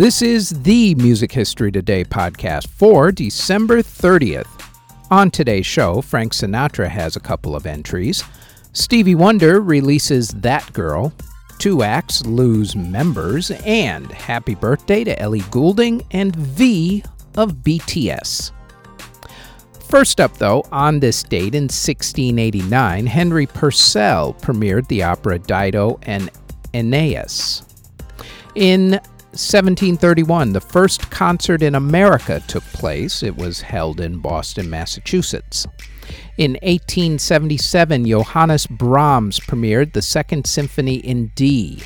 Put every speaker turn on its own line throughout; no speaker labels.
This is the Music History Today podcast for December 30th. On today's show, Frank Sinatra has a couple of entries. Stevie Wonder releases That Girl. Two acts lose members. And happy birthday to Ellie Goulding and V of BTS. First up, though, on this date in 1689, Henry Purcell premiered the opera Dido and Aeneas. In 1731, the first concert in America took place. It was held in Boston, Massachusetts. In 1877, Johannes Brahms premiered the Second Symphony in D.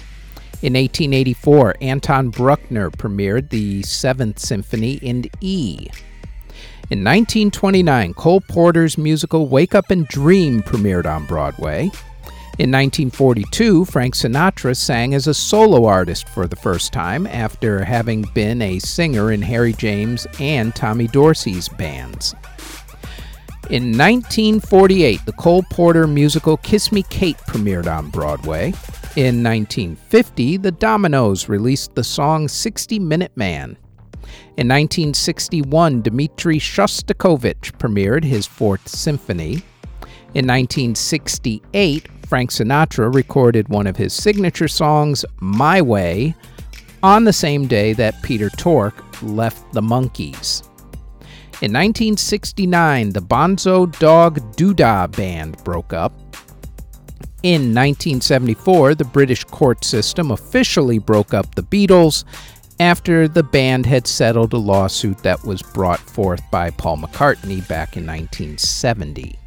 In 1884, Anton Bruckner premiered the Seventh Symphony in E. In 1929, Cole Porter's musical Wake Up and Dream premiered on Broadway. In 1942, Frank Sinatra sang as a solo artist for the first time after having been a singer in Harry James and Tommy Dorsey's bands. In 1948, the Cole Porter musical Kiss Me Kate premiered on Broadway. In 1950, the Dominoes released the song 60 Minute Man. In 1961, Dmitri Shostakovich premiered his Fourth Symphony. In 1968, Frank Sinatra recorded one of his signature songs, My Way, on the same day that Peter Tork left the Monkees. In 1969, the Bonzo Dog Doodah Band broke up. In 1974, the British court system officially broke up the Beatles after the band had settled a lawsuit that was brought forth by Paul McCartney back in 1970.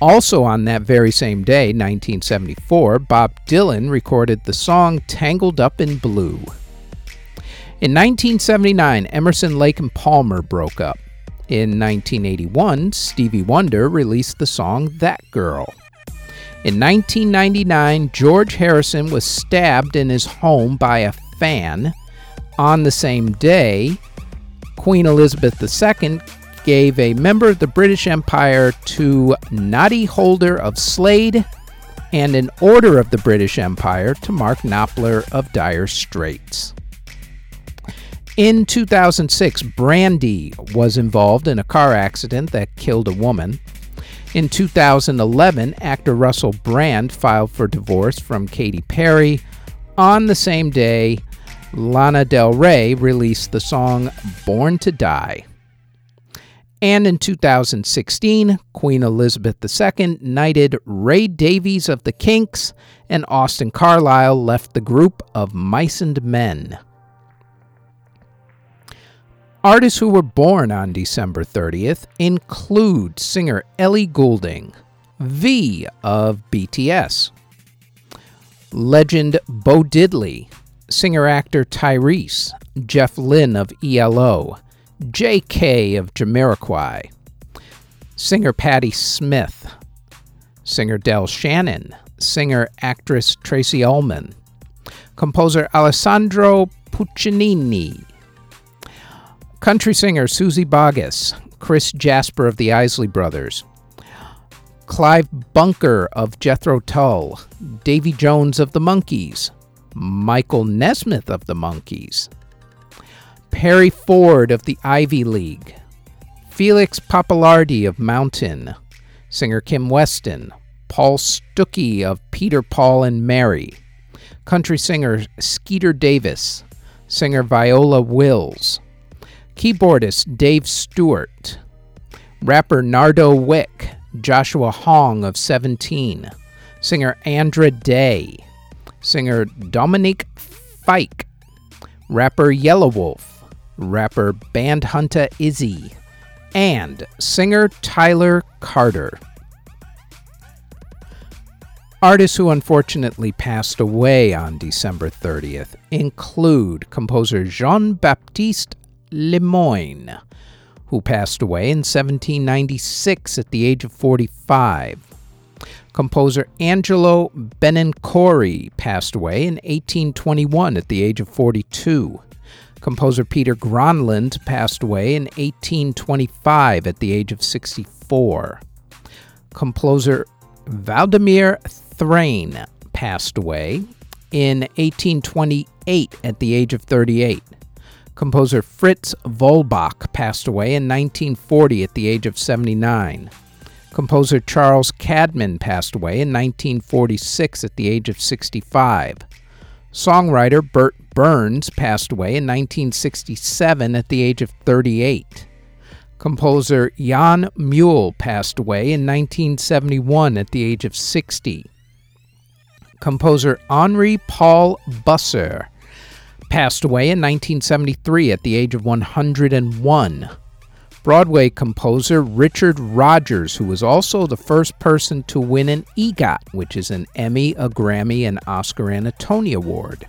Also, on that very same day, 1974, Bob Dylan recorded the song Tangled Up in Blue. In 1979, Emerson, Lake and Palmer broke up. In 1981, Stevie Wonder released the song That Girl. In 1999, George Harrison was stabbed in his home by a fan. On the same day, Queen Elizabeth II gave a member of the British Empire to Noddy Holder of Slade and an Order of the British Empire to Mark Knopfler of Dire Straits. In 2006, Brandy was involved in a car accident that killed a woman. In 2011, actor Russell Brand filed for divorce from Katy Perry. On the same day, Lana Del Rey released the song Born to Die. And in 2016, Queen Elizabeth II knighted Ray Davies of the Kinks, and Austin Carlile left the group of Mice Men. Artists who were born on December 30th include singer Ellie Goulding, V of BTS, legend Bo Diddley, singer actor Tyrese, Jeff Lynne of ELO, Jay Kay of Jamiroquai, singer Patti Smith, singer Del Shannon, singer actress Tracey Ullman, composer Alessandro Piccinini, country singer Suzy Bogguss, Chris Jasper of the Isley Brothers, Clive Bunker of Jethro Tull, Davy Jones of the Monkees, Michael Nesmith of the Monkees, Perry Ford of the Ivy League, Felix Pappalardi of Mountain, singer Kim Weston, Paul Stookey of Peter, Paul, and Mary, country singer Skeeter Davis, singer Viola Wills, keyboardist Dave Stewart, rapper Nardo Wick, Joshua Hong of 17, singer Andra Day, singer Dominique Fike, rapper Yelawolf, rapper Bandhunta Izzy, and singer Tyler Carter. Artists who unfortunately passed away on December 30th include composer Jean Baptiste Lemoyne, who passed away in 1796 at the age of 45. Composer Angelo Benincori passed away in 1821 at the age of 42. Composer Peter Grønland passed away in 1825 at the age of 64. Composer Valdemar Thrane passed away in 1828 at the age of 38. Composer Fritz Volbach passed away in 1940 at the age of 79. Composer Charles Cadman passed away in 1946 at the age of 65. Songwriter Bert Berns passed away in 1967 at the age of 38. Composer Jan Muehl passed away in 1971 at the age of 60. Composer Henri Paul Busser passed away in 1973 at the age of 101. Broadway composer Richard Rodgers, who was also the first person to win an EGOT, which is an Emmy, a Grammy, an Oscar, and a Tony Award.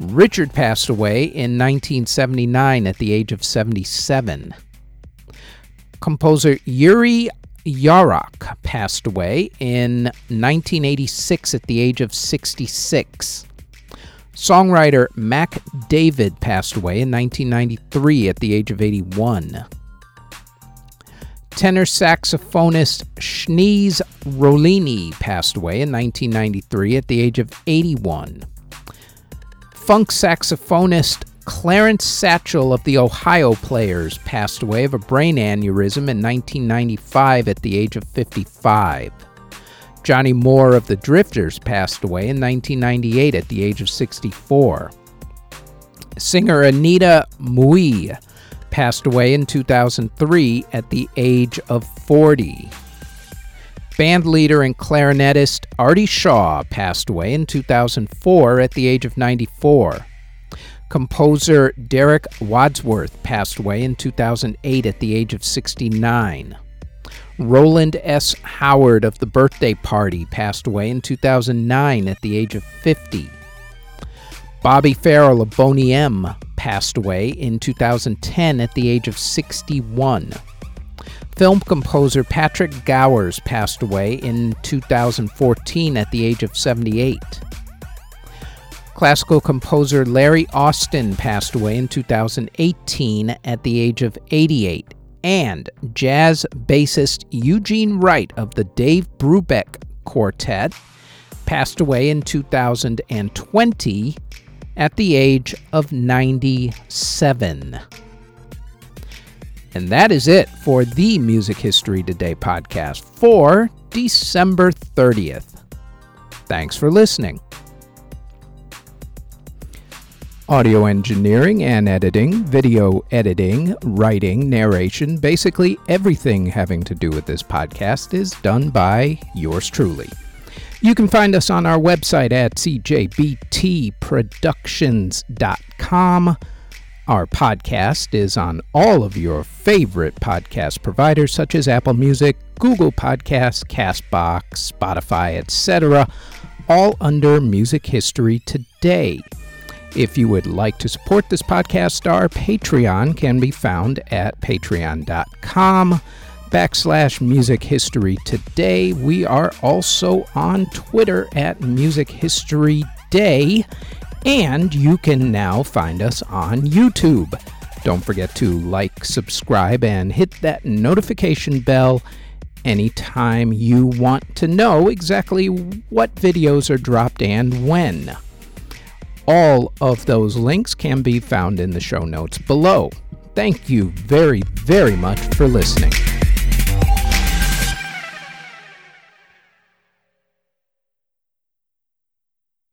Richard passed away in 1979 at the age of 77. Composer Yuri Yarok passed away in 1986 at the age of 66. Songwriter Mack David passed away in 1993 at the age of 81. Tenor saxophonist Schnees Rollini passed away in 1993 at the age of 81. Funk saxophonist Clarence Satchell of the Ohio Players passed away of a brain aneurysm in 1995 at the age of 55. Johnny Moore of the Drifters passed away in 1998 at the age of 64. Singer Anita Mui passed away in 2003 at the age of 40. Band leader and clarinetist Artie Shaw passed away in 2004 at the age of 94. Composer Derek Wadsworth passed away in 2008 at the age of 69. Rowland S. Howard of the Birthday Party passed away in 2009 at the age of 50. Bobby Farrell of Boney M passed away in 2010 at the age of 61. Film composer Patrick Gowers passed away in 2014 at the age of 78. Classical composer Larry Austin passed away in 2018 at the age of 88 and jazz bassist Eugene Wright of the Dave Brubeck Quartet passed away in 2020 at the age of 97. And that is it for the Music History Today podcast for December 30th. Thanks for listening. Audio engineering and editing, video editing, writing, narration, basically everything having to do with this podcast is done by yours truly. You can find us on our website at cjbtproductions.com. Our podcast is on all of your favorite podcast providers such as Apple Music, Google Podcasts, Castbox, Spotify, etc., all under Music History Today. If you would like to support this podcast, our Patreon can be found at patreon.com backslash music history today. We are also on Twitter at Music History Day, and you can now find us on YouTube Don't forget to like, subscribe, and hit that notification bell anytime you want to know exactly what videos are dropped and when. All of those links can be found in the show notes below. Thank you very, very much for listening.